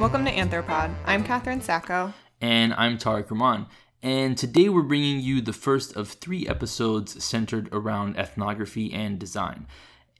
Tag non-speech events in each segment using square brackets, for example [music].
Welcome to Anthropod. I'm Catherine Sacco. And I'm Tariq Rahman. And today we're bringing you the first of three episodes centered around ethnography and design.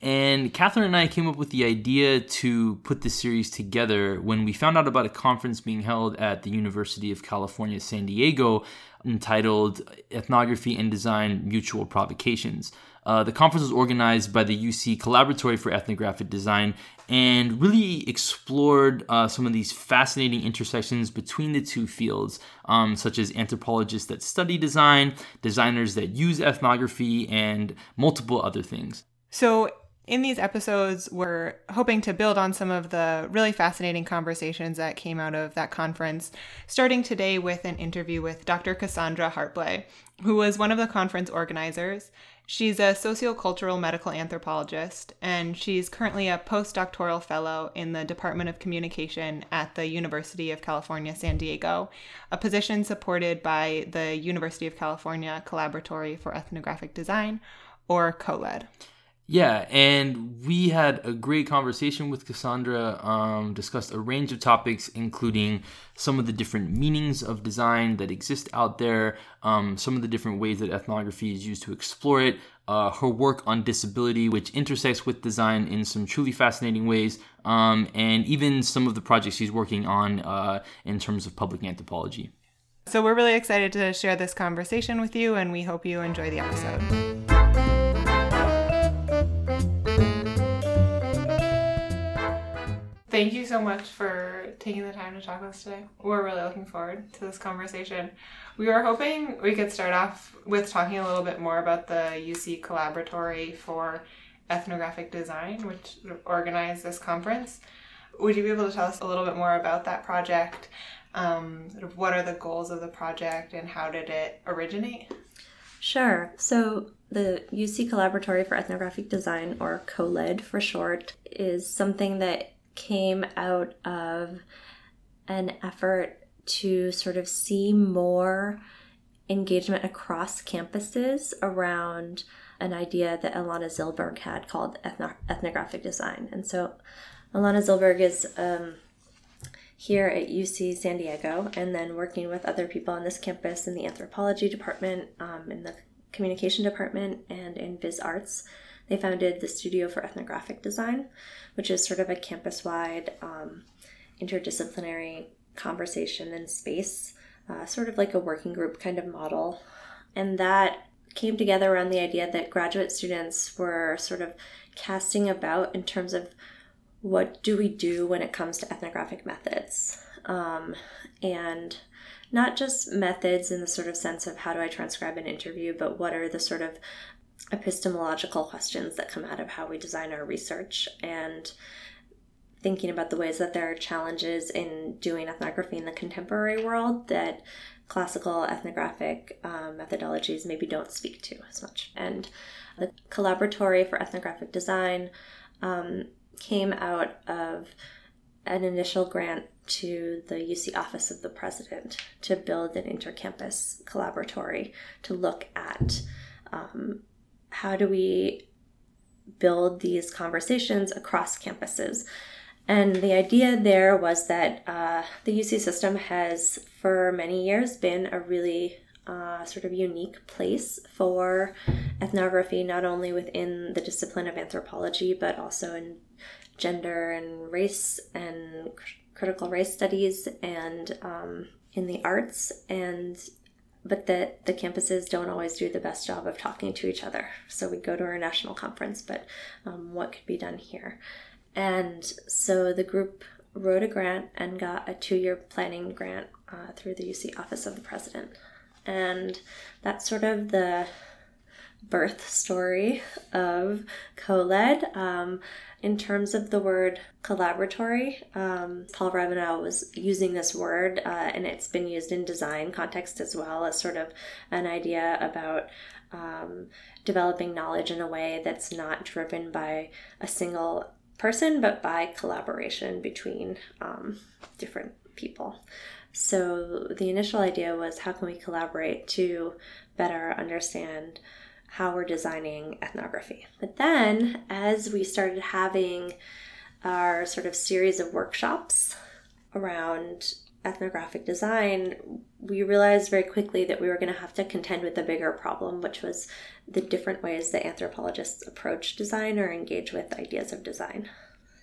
And Catherine and I came up with the idea to put this series together when we found out about a conference being held at the University of California, San Diego, entitled Ethnography and Design Mutual Provocations. Uh, the conference was organized by the UC Collaboratory for Ethnographic Design and really explored uh, some of these fascinating intersections between the two fields, um, such as anthropologists that study design, designers that use ethnography, and multiple other things. So, in these episodes, we're hoping to build on some of the really fascinating conversations that came out of that conference, starting today with an interview with Dr. Cassandra Hartblay, who was one of the conference organizers. She's a sociocultural medical anthropologist, and she's currently a postdoctoral fellow in the Department of Communication at the University of California, San Diego, a position supported by the University of California Collaboratory for Ethnographic Design, or COLED. Yeah, and we had a great conversation with Cassandra, um, discussed a range of topics, including some of the different meanings of design that exist out there, um, some of the different ways that ethnography is used to explore it, uh, her work on disability, which intersects with design in some truly fascinating ways, um, and even some of the projects she's working on uh, in terms of public anthropology. So, we're really excited to share this conversation with you, and we hope you enjoy the episode. Thank you so much for taking the time to talk with us today. We're really looking forward to this conversation. We were hoping we could start off with talking a little bit more about the UC Collaboratory for Ethnographic Design, which organized this conference. Would you be able to tell us a little bit more about that project? Um, sort of what are the goals of the project and how did it originate? Sure. So, the UC Collaboratory for Ethnographic Design, or COLED for short, is something that came out of an effort to sort of see more engagement across campuses around an idea that Elana Zilberg had called ethno- ethnographic design. And so Elana Zilberg is um, here at UC San Diego and then working with other people on this campus in the anthropology department, um, in the communication department, and in Viz Arts they founded the Studio for Ethnographic Design, which is sort of a campus wide um, interdisciplinary conversation and space, uh, sort of like a working group kind of model. And that came together around the idea that graduate students were sort of casting about in terms of what do we do when it comes to ethnographic methods. Um, and not just methods in the sort of sense of how do I transcribe an interview, but what are the sort of epistemological questions that come out of how we design our research and thinking about the ways that there are challenges in doing ethnography in the contemporary world that classical ethnographic um, methodologies maybe don't speak to as much. And the Collaboratory for Ethnographic Design um, came out of an initial grant to the UC Office of the President to build an intercampus collaboratory to look at um, how do we build these conversations across campuses? And the idea there was that uh, the UC system has, for many years, been a really uh, sort of unique place for ethnography, not only within the discipline of anthropology, but also in gender and race and critical race studies and um, in the arts. And but that the campuses don't always do the best job of talking to each other. So we go to our national conference, but um, what could be done here? And so the group wrote a grant and got a two year planning grant uh, through the UC Office of the President. And that's sort of the birth story of COLED. Um, in terms of the word collaboratory, um, Paul Rabinow was using this word, uh, and it's been used in design context as well as sort of an idea about um, developing knowledge in a way that's not driven by a single person, but by collaboration between um, different people. So the initial idea was how can we collaborate to better understand how we're designing ethnography. But then, as we started having our sort of series of workshops, around ethnographic design, we realized very quickly that we were going to have to contend with a bigger problem, which was the different ways that anthropologists approach design or engage with ideas of design.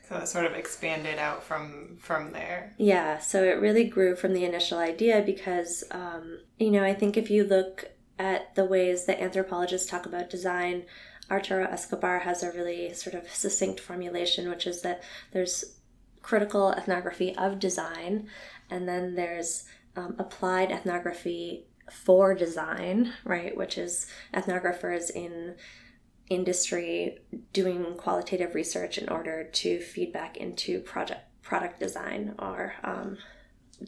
So it sort of expanded out from from there. Yeah, so it really grew from the initial idea because, um, you know, I think if you look at the ways that anthropologists talk about design, Arturo Escobar has a really sort of succinct formulation, which is that there's critical ethnography of design, and then there's um, applied ethnography for design, right, which is ethnographers in industry doing qualitative research in order to feed back into project product design or um,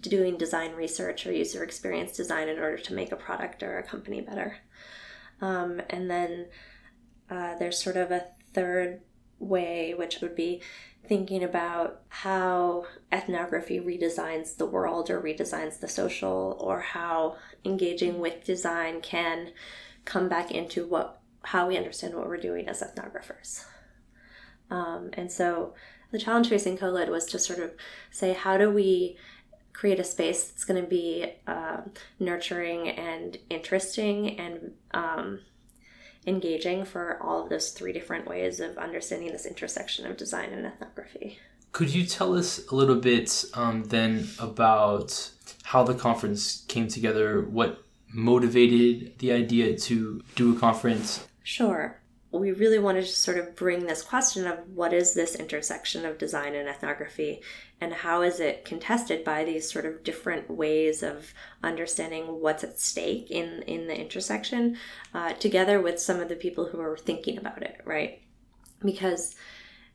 doing design research or user experience design in order to make a product or a company better. Um, and then uh, there's sort of a third way, which would be thinking about how ethnography redesigns the world or redesigns the social, or how engaging with design can come back into what how we understand what we're doing as ethnographers. Um, and so the challenge facing CoLED was to sort of say, how do we create a space that's going to be uh, nurturing and interesting and um, engaging for all of those three different ways of understanding this intersection of design and ethnography. Could you tell us a little bit um, then about how the conference came together? What motivated the idea to do a conference? Sure we really wanted to sort of bring this question of what is this intersection of design and ethnography and how is it contested by these sort of different ways of understanding what's at stake in in the intersection uh, together with some of the people who are thinking about it right? Because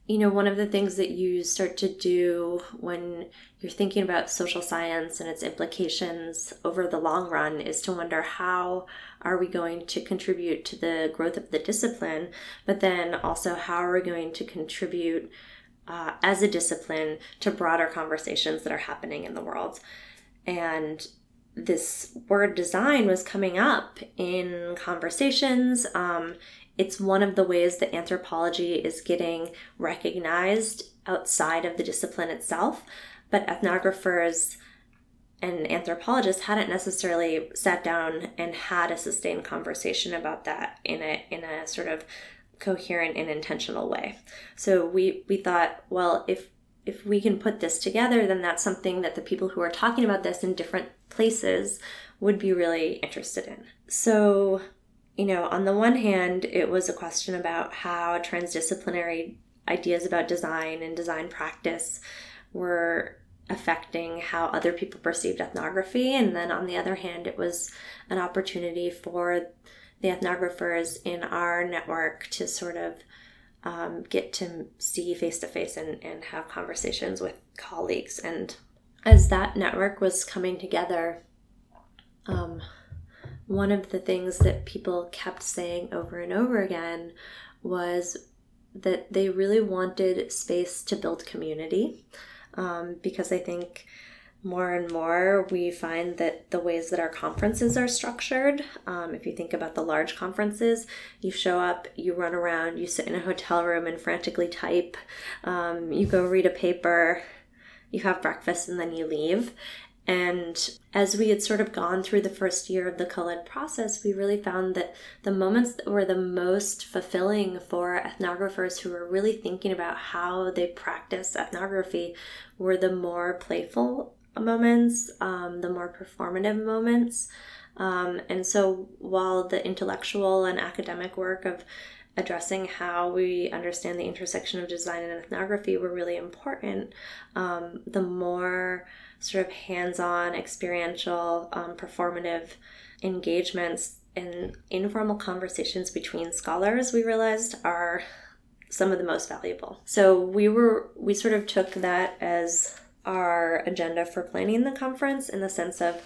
you know, one of the things that you start to do when you're thinking about social science and its implications over the long run is to wonder how are we going to contribute to the growth of the discipline, but then also how are we going to contribute uh, as a discipline to broader conversations that are happening in the world. And this word design was coming up in conversations. Um, it's one of the ways that anthropology is getting recognized outside of the discipline itself, but ethnographers and anthropologists hadn't necessarily sat down and had a sustained conversation about that in a in a sort of coherent and intentional way. So we we thought, well, if if we can put this together, then that's something that the people who are talking about this in different places would be really interested in. So you know, on the one hand, it was a question about how transdisciplinary ideas about design and design practice were affecting how other people perceived ethnography. And then on the other hand, it was an opportunity for the ethnographers in our network to sort of um, get to see face to face and have conversations with colleagues. And as that network was coming together, um, one of the things that people kept saying over and over again was that they really wanted space to build community um, because I think more and more we find that the ways that our conferences are structured um, if you think about the large conferences you show up you run around you sit in a hotel room and frantically type um, you go read a paper you have breakfast and then you leave and as we had sort of gone through the first year of the CoLED process, we really found that the moments that were the most fulfilling for ethnographers who were really thinking about how they practice ethnography were the more playful moments, um, the more performative moments. Um, and so while the intellectual and academic work of addressing how we understand the intersection of design and ethnography were really important, um, the more sort of hands on, experiential, um, performative engagements and informal conversations between scholars, we realized are some of the most valuable. So we were, we sort of took that as our agenda for planning the conference in the sense of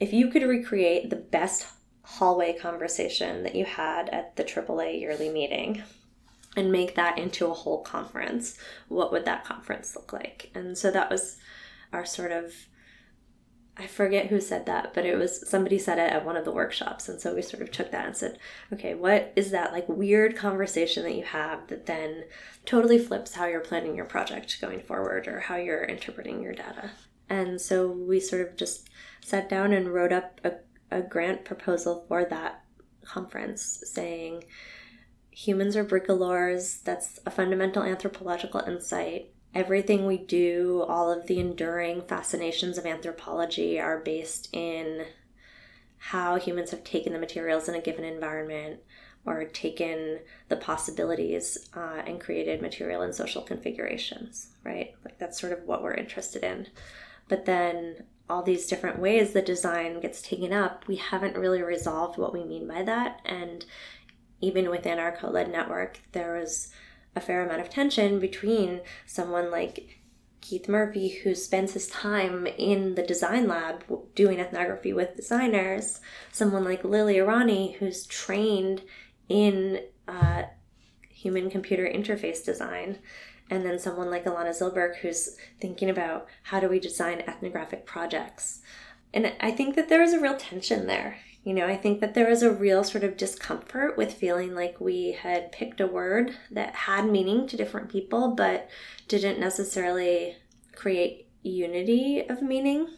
if you could recreate the best hallway conversation that you had at the AAA yearly meeting and make that into a whole conference, what would that conference look like? And so that was our sort of I forget who said that, but it was somebody said it at one of the workshops. And so we sort of took that and said, okay, what is that like weird conversation that you have that then totally flips how you're planning your project going forward or how you're interpreting your data? And so we sort of just sat down and wrote up a, a grant proposal for that conference saying humans are bricoleurs, that's a fundamental anthropological insight. Everything we do, all of the enduring fascinations of anthropology are based in how humans have taken the materials in a given environment or taken the possibilities uh, and created material and social configurations, right? Like that's sort of what we're interested in. But then all these different ways the design gets taken up, we haven't really resolved what we mean by that. And even within our co-led network, there was a fair amount of tension between someone like Keith Murphy, who spends his time in the design lab doing ethnography with designers, someone like Lilly Irani, who's trained in uh, human computer interface design, and then someone like Elana Zilberg, who's thinking about how do we design ethnographic projects. And I think that there is a real tension there. You know, I think that there was a real sort of discomfort with feeling like we had picked a word that had meaning to different people, but didn't necessarily create unity of meaning.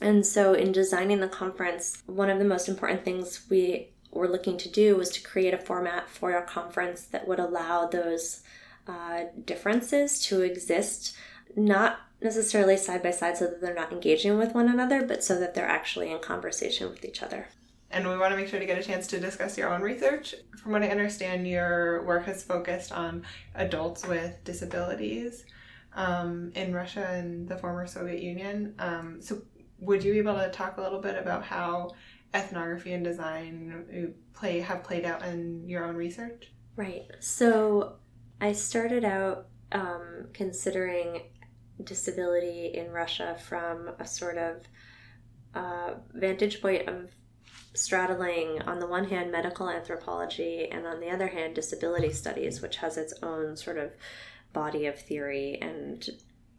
And so, in designing the conference, one of the most important things we were looking to do was to create a format for our conference that would allow those uh, differences to exist, not necessarily side by side so that they're not engaging with one another, but so that they're actually in conversation with each other. And we want to make sure to get a chance to discuss your own research. From what I understand, your work has focused on adults with disabilities um, in Russia and the former Soviet Union. Um, so, would you be able to talk a little bit about how ethnography and design uh, play have played out in your own research? Right. So, I started out um, considering disability in Russia from a sort of uh, vantage point of straddling, on the one hand, medical anthropology, and on the other hand, disability studies, which has its own sort of body of theory and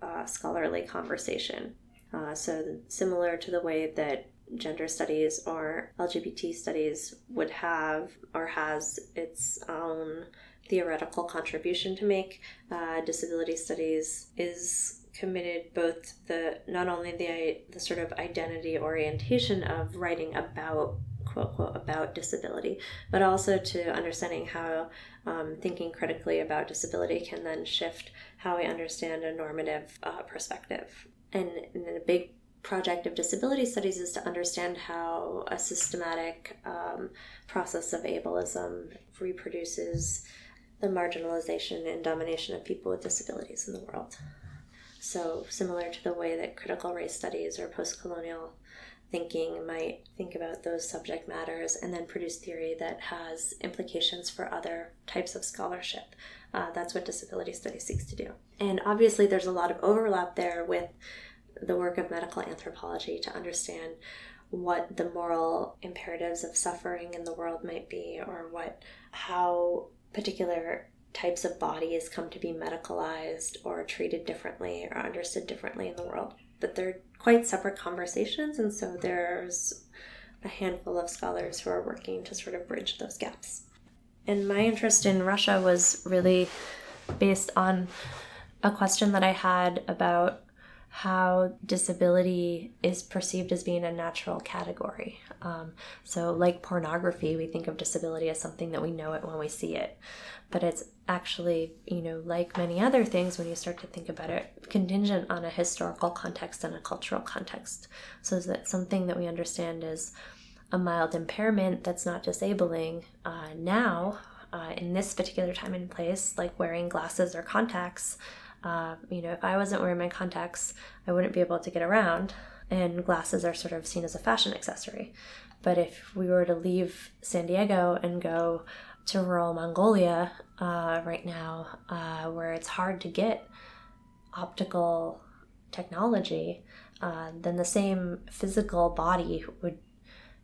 uh, scholarly conversation. Uh, so, similar to the way that gender studies or LGBT studies would have or has its own theoretical contribution to make. Uh, disability studies is committed both the not only the the sort of identity orientation of writing about quote quote about disability, but also to understanding how um, thinking critically about disability can then shift how we understand a normative uh, perspective. And, and a big project of disability studies is to understand how a systematic um, process of ableism reproduces the marginalization and domination of people with disabilities in the world. So, similar to the way that critical race studies or post colonial thinking might think about those subject matters and then produce theory that has implications for other types of scholarship. Uh, that's what disability studies seeks to do. And obviously, there's a lot of overlap there with the work of medical anthropology to understand what the moral imperatives of suffering in the world might be or what how particular types of bodies come to be medicalized or treated differently or understood differently in the world. But they're quite separate conversations, and so there's a handful of scholars who are working to sort of bridge those gaps. And my interest in Russia was really based on a question that I had about how disability is perceived as being a natural category. Um, so, like pornography, we think of disability as something that we know it when we see it. But it's actually, you know, like many other things, when you start to think about it, contingent on a historical context and a cultural context. So, that something that we understand is a mild impairment that's not disabling uh, now, uh, in this particular time and place, like wearing glasses or contacts, uh, you know, if I wasn't wearing my contacts, I wouldn't be able to get around. And glasses are sort of seen as a fashion accessory. But if we were to leave San Diego and go to rural Mongolia uh, right now, uh, where it's hard to get optical technology, uh, then the same physical body would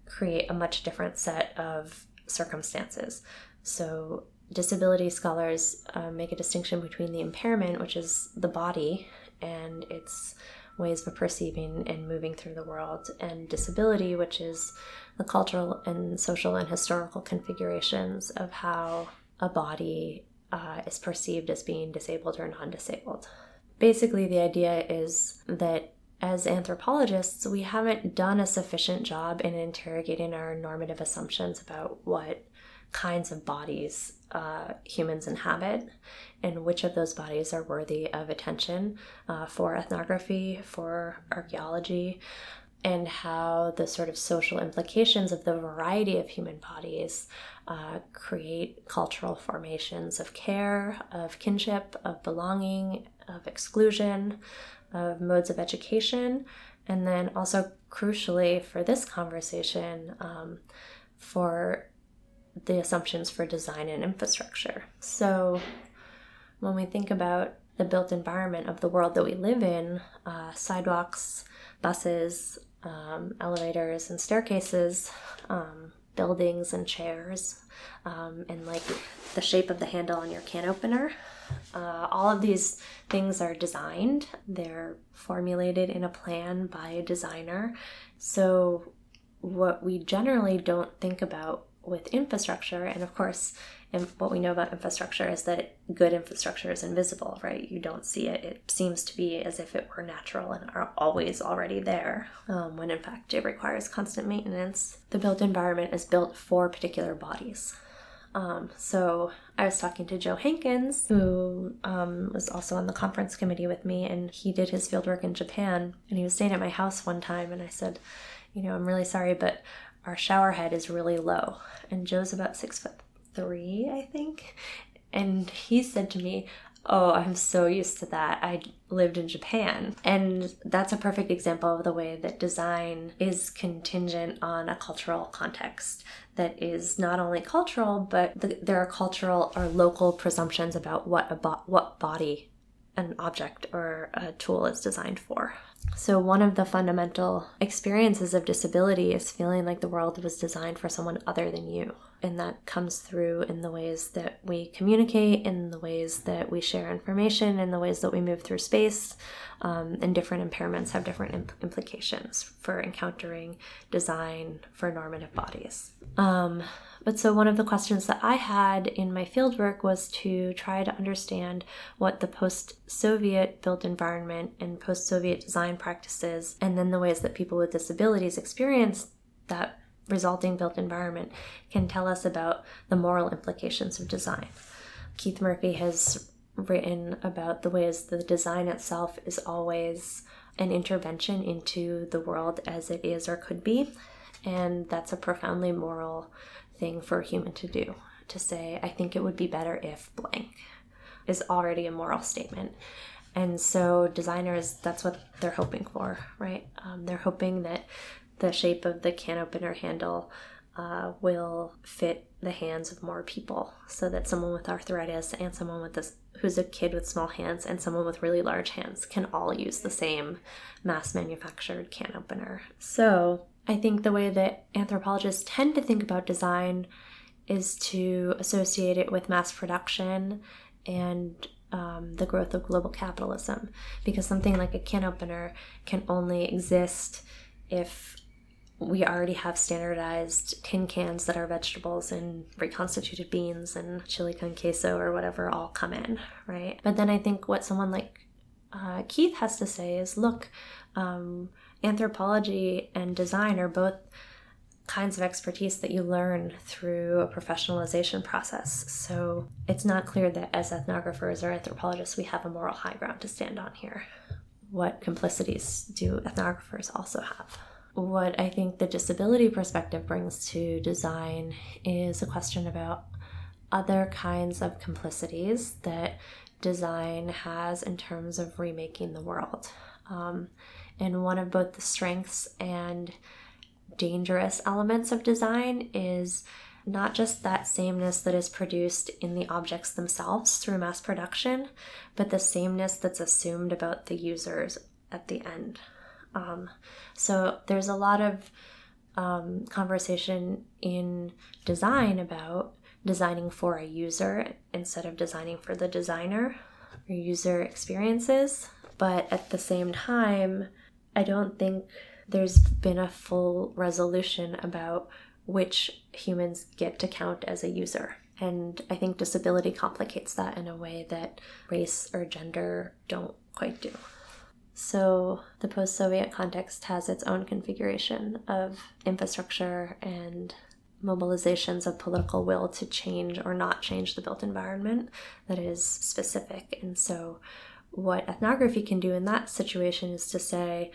create a much different set of circumstances. So disability scholars uh, make a distinction between the impairment, which is the body and its ways of perceiving and moving through the world, and disability, which is the cultural and social and historical configurations of how a body uh, is perceived as being disabled or non disabled. Basically, the idea is that as anthropologists, we haven't done a sufficient job in interrogating our normative assumptions about what kinds of bodies uh, humans inhabit and which of those bodies are worthy of attention uh, for ethnography, for archaeology, and how the sort of social implications of the variety of human bodies uh, create cultural formations of care, of kinship, of belonging, of exclusion, of modes of education, and then also crucially for this conversation, um, for the assumptions for design and infrastructure. So, when we think about the built environment of the world that we live in, uh, sidewalks, buses, um, elevators, and staircases, um, buildings and chairs, um, and like the shape of the handle on your can opener. Uh, all of these things are designed, they're formulated in a plan by a designer. So, what we generally don't think about with infrastructure, and of course, and what we know about infrastructure is that good infrastructure is invisible, right? You don't see it. It seems to be as if it were natural and are always already there, um, when in fact it requires constant maintenance. The built environment is built for particular bodies. Um, so I was talking to Joe Hankins, who um, was also on the conference committee with me, and he did his fieldwork in Japan. And he was staying at my house one time, and I said, You know, I'm really sorry, but our shower head is really low. And Joe's about six foot three, I think. And he said to me, Oh, I'm so used to that. I lived in Japan. And that's a perfect example of the way that design is contingent on a cultural context that is not only cultural, but the, there are cultural or local presumptions about what a bo- what body an object or a tool is designed for. So, one of the fundamental experiences of disability is feeling like the world was designed for someone other than you. And that comes through in the ways that we communicate, in the ways that we share information, in the ways that we move through space. Um, and different impairments have different imp- implications for encountering design for normative bodies. Um, but so, one of the questions that I had in my fieldwork was to try to understand what the post Soviet built environment and post Soviet design practices, and then the ways that people with disabilities experience that resulting built environment, can tell us about the moral implications of design. Keith Murphy has written about the ways the design itself is always an intervention into the world as it is or could be. And that's a profoundly moral thing for a human to do to say, I think it would be better if blank is already a moral statement. And so, designers, that's what they're hoping for, right? Um, they're hoping that the shape of the can opener handle uh, will fit the hands of more people so that someone with arthritis and someone with this who's a kid with small hands and someone with really large hands can all use the same mass manufactured can opener. So, I think the way that anthropologists tend to think about design is to associate it with mass production and um, the growth of global capitalism. Because something like a can opener can only exist if we already have standardized tin cans that are vegetables and reconstituted beans and chili con queso or whatever all come in, right? But then I think what someone like uh, Keith has to say is look, um, anthropology and design are both kinds of expertise that you learn through a professionalization process. So it's not clear that as ethnographers or anthropologists we have a moral high ground to stand on here. What complicities do ethnographers also have? What I think the disability perspective brings to design is a question about other kinds of complicities that design has in terms of remaking the world. Um, and one of both the strengths and dangerous elements of design is not just that sameness that is produced in the objects themselves through mass production, but the sameness that's assumed about the users at the end. Um, so there's a lot of um, conversation in design about designing for a user instead of designing for the designer or user experiences. But at the same time, I don't think there's been a full resolution about which humans get to count as a user. And I think disability complicates that in a way that race or gender don't quite do. So the post Soviet context has its own configuration of infrastructure and mobilizations of political will to change or not change the built environment that is specific. And so, what ethnography can do in that situation is to say,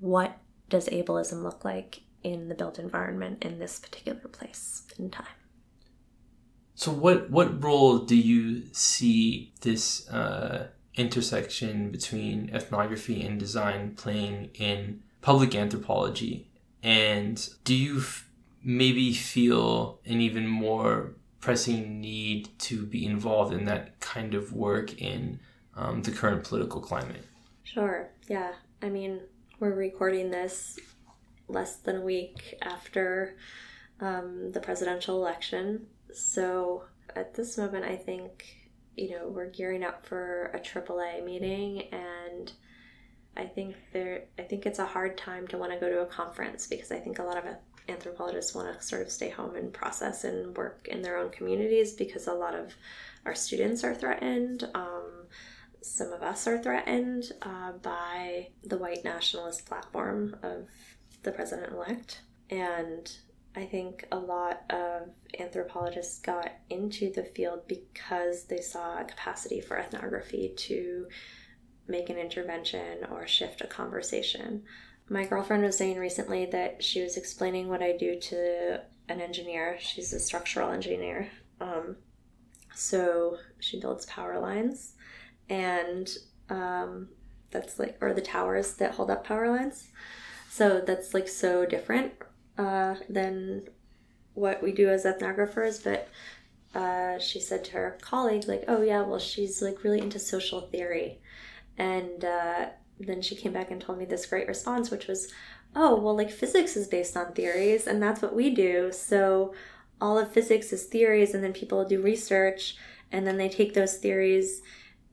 what does ableism look like in the built environment in this particular place in time? So, what what role do you see this uh, intersection between ethnography and design playing in public anthropology? And do you f- maybe feel an even more pressing need to be involved in that kind of work in um, the current political climate? Sure. Yeah. I mean, we're recording this less than a week after um, the presidential election. So at this moment, I think, you know, we're gearing up for a AAA meeting and I think there I think it's a hard time to want to go to a conference because I think a lot of anthropologists want to sort of stay home and process and work in their own communities because a lot of our students are threatened. Um, some of us are threatened uh, by the white nationalist platform of the president elect. And I think a lot of anthropologists got into the field because they saw a capacity for ethnography to make an intervention or shift a conversation. My girlfriend was saying recently that she was explaining what I do to an engineer. She's a structural engineer. Um, so she builds power lines, and um, that's like, or the towers that hold up power lines. So that's like so different uh, than what we do as ethnographers. But uh, she said to her colleague, like, oh, yeah, well, she's like really into social theory. And uh, then she came back and told me this great response, which was, oh, well, like physics is based on theories, and that's what we do. So all of physics is theories, and then people do research, and then they take those theories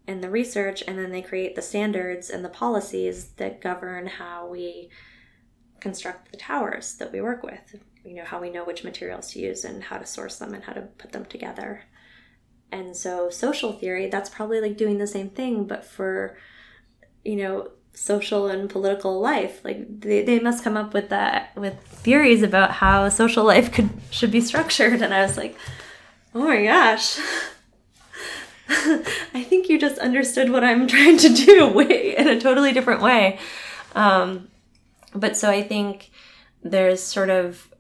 and the research, and then they create the standards and the policies that govern how we construct the towers that we work with. You know, how we know which materials to use and how to source them and how to put them together. And so, social theory, that's probably like doing the same thing, but for you know social and political life like they, they must come up with that with theories about how social life could should be structured and i was like oh my gosh [laughs] i think you just understood what i'm trying to do [laughs] way in a totally different way um, but so i think there's sort of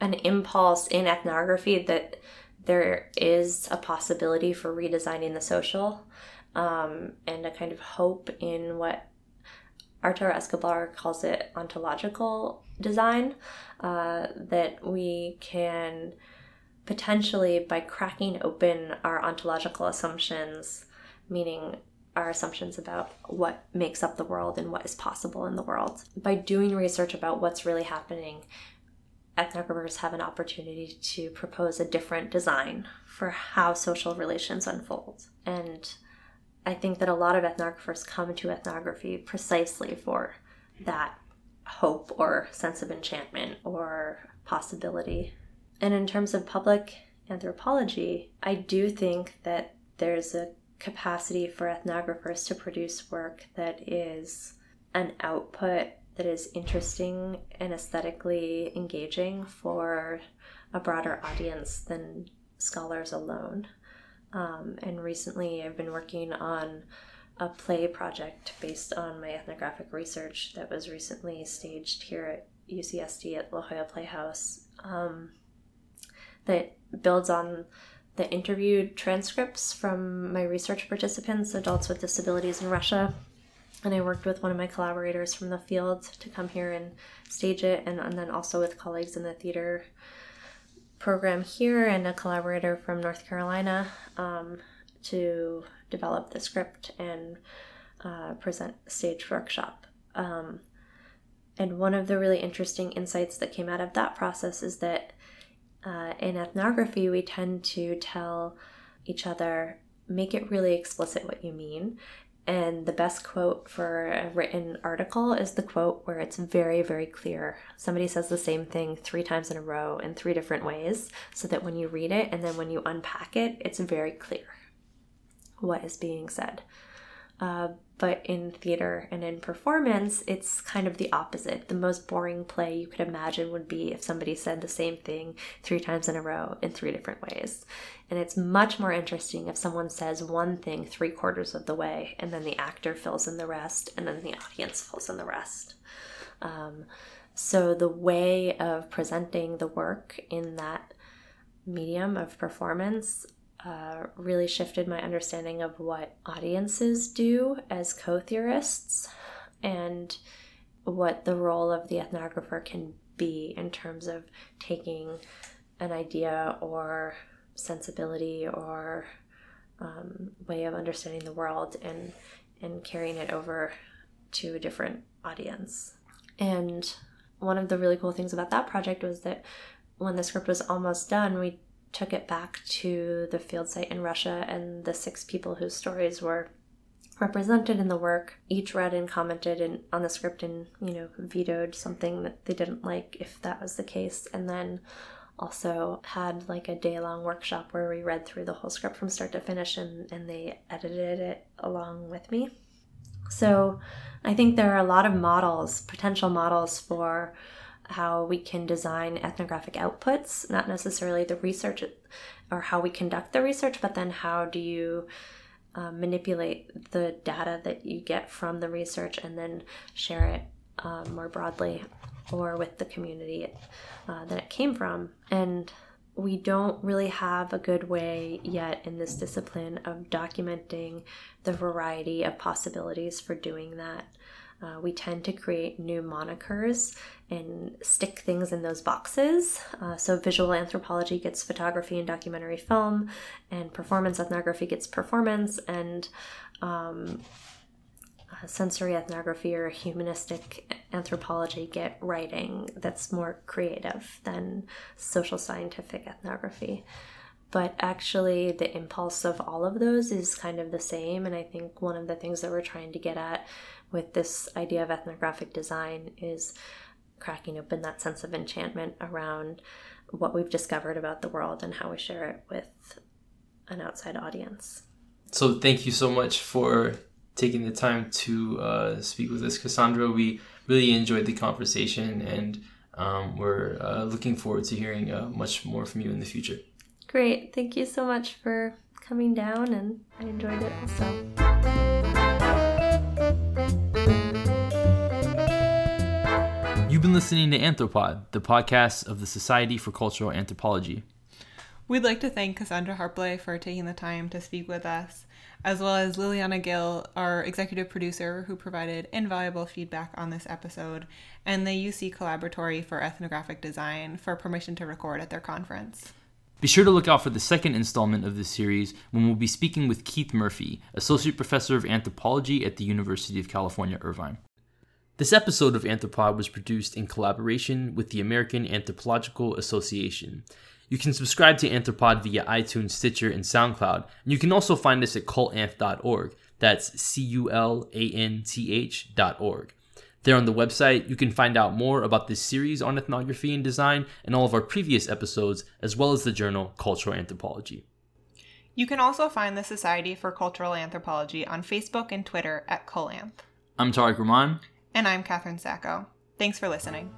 an impulse in ethnography that there is a possibility for redesigning the social um, and a kind of hope in what Arturo Escobar calls it ontological design, uh, that we can potentially, by cracking open our ontological assumptions, meaning our assumptions about what makes up the world and what is possible in the world, by doing research about what's really happening, ethnographers have an opportunity to propose a different design for how social relations unfold. And I think that a lot of ethnographers come to ethnography precisely for that hope or sense of enchantment or possibility. And in terms of public anthropology, I do think that there's a capacity for ethnographers to produce work that is an output that is interesting and aesthetically engaging for a broader audience than scholars alone. Um, and recently, I've been working on a play project based on my ethnographic research that was recently staged here at UCSD at La Jolla Playhouse um, that builds on the interviewed transcripts from my research participants, adults with disabilities in Russia. And I worked with one of my collaborators from the field to come here and stage it, and, and then also with colleagues in the theater program here and a collaborator from North Carolina um, to develop the script and uh, present stage workshop. Um, and one of the really interesting insights that came out of that process is that uh, in ethnography, we tend to tell each other, make it really explicit what you mean, and the best quote for a written article is the quote where it's very, very clear. Somebody says the same thing three times in a row in three different ways, so that when you read it and then when you unpack it, it's very clear what is being said. Uh, but in theater and in performance, it's kind of the opposite. The most boring play you could imagine would be if somebody said the same thing three times in a row in three different ways. And it's much more interesting if someone says one thing three quarters of the way and then the actor fills in the rest and then the audience fills in the rest. Um, so the way of presenting the work in that medium of performance uh, really shifted my understanding of what audiences do as co theorists and what the role of the ethnographer can be in terms of taking an idea or sensibility or um, way of understanding the world and and carrying it over to a different audience. And one of the really cool things about that project was that when the script was almost done, we took it back to the field site in Russia, and the six people whose stories were represented in the work each read and commented in, on the script and you know vetoed something that they didn't like if that was the case and then also had like a day long workshop where we read through the whole script from start to finish and, and they edited it along with me. So i think there are a lot of models potential models for how we can design ethnographic outputs, not necessarily the research or how we conduct the research, but then how do you uh, manipulate the data that you get from the research and then share it um, more broadly or with the community uh, that it came from. And we don't really have a good way yet in this discipline of documenting the variety of possibilities for doing that. Uh, we tend to create new monikers and stick things in those boxes. Uh, so, visual anthropology gets photography and documentary film, and performance ethnography gets performance, and um, uh, sensory ethnography or humanistic anthropology get writing that's more creative than social scientific ethnography. But actually, the impulse of all of those is kind of the same. And I think one of the things that we're trying to get at with this idea of ethnographic design is cracking open that sense of enchantment around what we've discovered about the world and how we share it with an outside audience. So, thank you so much for taking the time to uh, speak with us, Cassandra. We really enjoyed the conversation and um, we're uh, looking forward to hearing uh, much more from you in the future. Great. Thank you so much for coming down, and I enjoyed it also. Been listening to Anthropod, the podcast of the Society for Cultural Anthropology. We'd like to thank Cassandra Hartblay for taking the time to speak with us, as well as Liliana Gill, our executive producer, who provided invaluable feedback on this episode, and the UC Collaboratory for Ethnographic Design for permission to record at their conference. Be sure to look out for the second installment of this series when we'll be speaking with Keith Murphy, Associate Professor of Anthropology at the University of California, Irvine. This episode of Anthropod was produced in collaboration with the American Anthropological Association. You can subscribe to Anthropod via iTunes, Stitcher, and SoundCloud, and you can also find us at culanth.org. That's C U L A N T H.org. There on the website, you can find out more about this series on ethnography and design and all of our previous episodes, as well as the journal Cultural Anthropology. You can also find the Society for Cultural Anthropology on Facebook and Twitter at Culanth. I'm Tariq Rahman. And I'm Catherine Sacco. Thanks for listening.